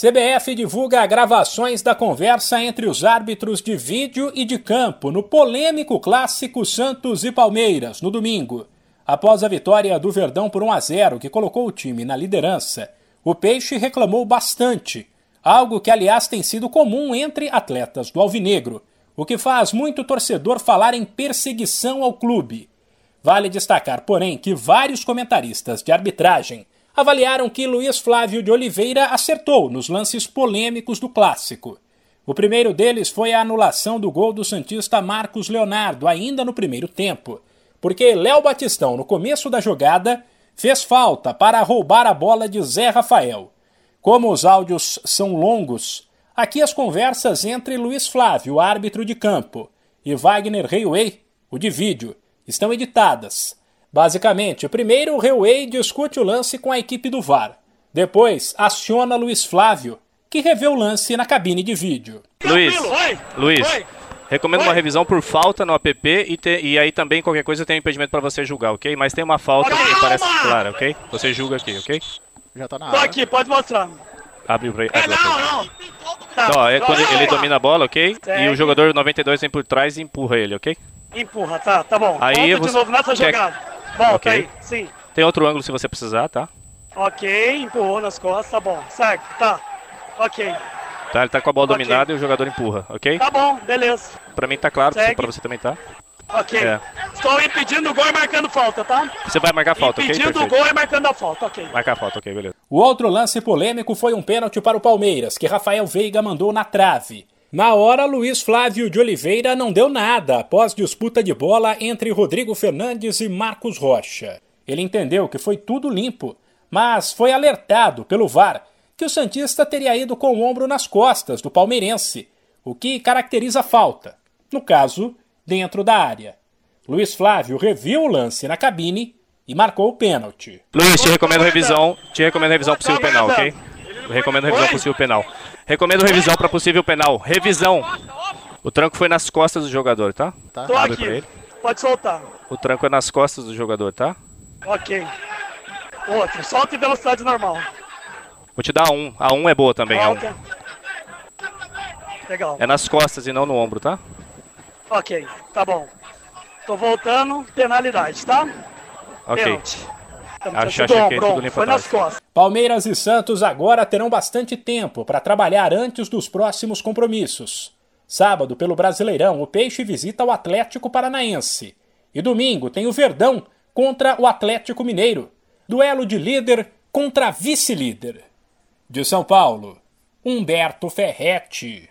CBF divulga gravações da conversa entre os árbitros de vídeo e de campo no polêmico clássico Santos e Palmeiras, no domingo. Após a vitória do Verdão por 1 a 0, que colocou o time na liderança, o Peixe reclamou bastante, algo que aliás tem sido comum entre atletas do Alvinegro, o que faz muito torcedor falar em perseguição ao clube. Vale destacar, porém, que vários comentaristas de arbitragem avaliaram que Luiz Flávio de Oliveira acertou nos lances polêmicos do clássico. O primeiro deles foi a anulação do gol do Santista Marcos Leonardo, ainda no primeiro tempo, porque Léo Batistão, no começo da jogada, fez falta para roubar a bola de Zé Rafael. Como os áudios são longos, aqui as conversas entre Luiz Flávio, árbitro de campo, e Wagner Reiway, o de vídeo, estão editadas. Basicamente, primeiro o Reway discute o lance com a equipe do VAR. Depois, aciona Luiz Flávio, que revê o lance na cabine de vídeo. Luiz, Luiz, recomendo uma revisão por falta no app e, te, e aí também qualquer coisa tem um impedimento para você julgar, ok? Mas tem uma falta que parece clara, ok? Você julga aqui, ok? Já tá na Tô área. aqui, pode mostrar. Abre o play. É, não, não. Então, ó, é quando ele domina a bola, ok? E o jogador 92 vem por trás e empurra ele, ok? Empurra, tá, tá bom. Aí Volta você- de novo nessa quer- Volta Ok. aí, sim. Tem outro ângulo se você precisar, tá? Ok, empurrou nas costas, tá bom. Certo, tá. Ok. Tá, ele tá com a bola Ok. dominada e o jogador empurra, ok? Tá bom, beleza. Pra mim tá claro, Segue. pra você também tá. Ok. É. Estou impedindo o gol e marcando falta, tá? Você vai marcar a falta, ok? impedindo o gol e marcando a falta, ok. Marcar a falta, ok, beleza. O outro lance polêmico foi um pênalti para o Palmeiras, que Rafael Veiga mandou na trave. Na hora, Luiz Flávio de Oliveira não deu nada após disputa de bola entre Rodrigo Fernandes e Marcos Rocha. Ele entendeu que foi tudo limpo, mas foi alertado pelo VAR que o Santista teria ido com o ombro nas costas do palmeirense, o que caracteriza falta, no caso, dentro da área. Luiz Flávio reviu o lance na cabine e marcou o pênalti. Luiz, te recomendo revisão. Te recomendo revisão possível penal, ok? Recomendo revisão Oi? possível penal. Recomendo revisão para possível penal. Revisão. O tranco foi nas costas do jogador, tá? Tá. Tô Abre pra aqui. ele. Pode soltar. O tranco é nas costas do jogador, tá? Ok. Outro, solta em velocidade normal. Vou te dar um. A um é boa também, a um. Volta. Legal. É nas costas e não no ombro, tá? Ok, tá bom. Tô voltando, penalidade, tá? Ok. Pênalti. Tudo achei que ombro, tudo Foi nas costas. Palmeiras e Santos agora terão bastante tempo para trabalhar antes dos próximos compromissos. Sábado, pelo Brasileirão, o Peixe visita o Atlético Paranaense. E domingo tem o Verdão contra o Atlético Mineiro. Duelo de líder contra vice-líder. De São Paulo, Humberto Ferretti.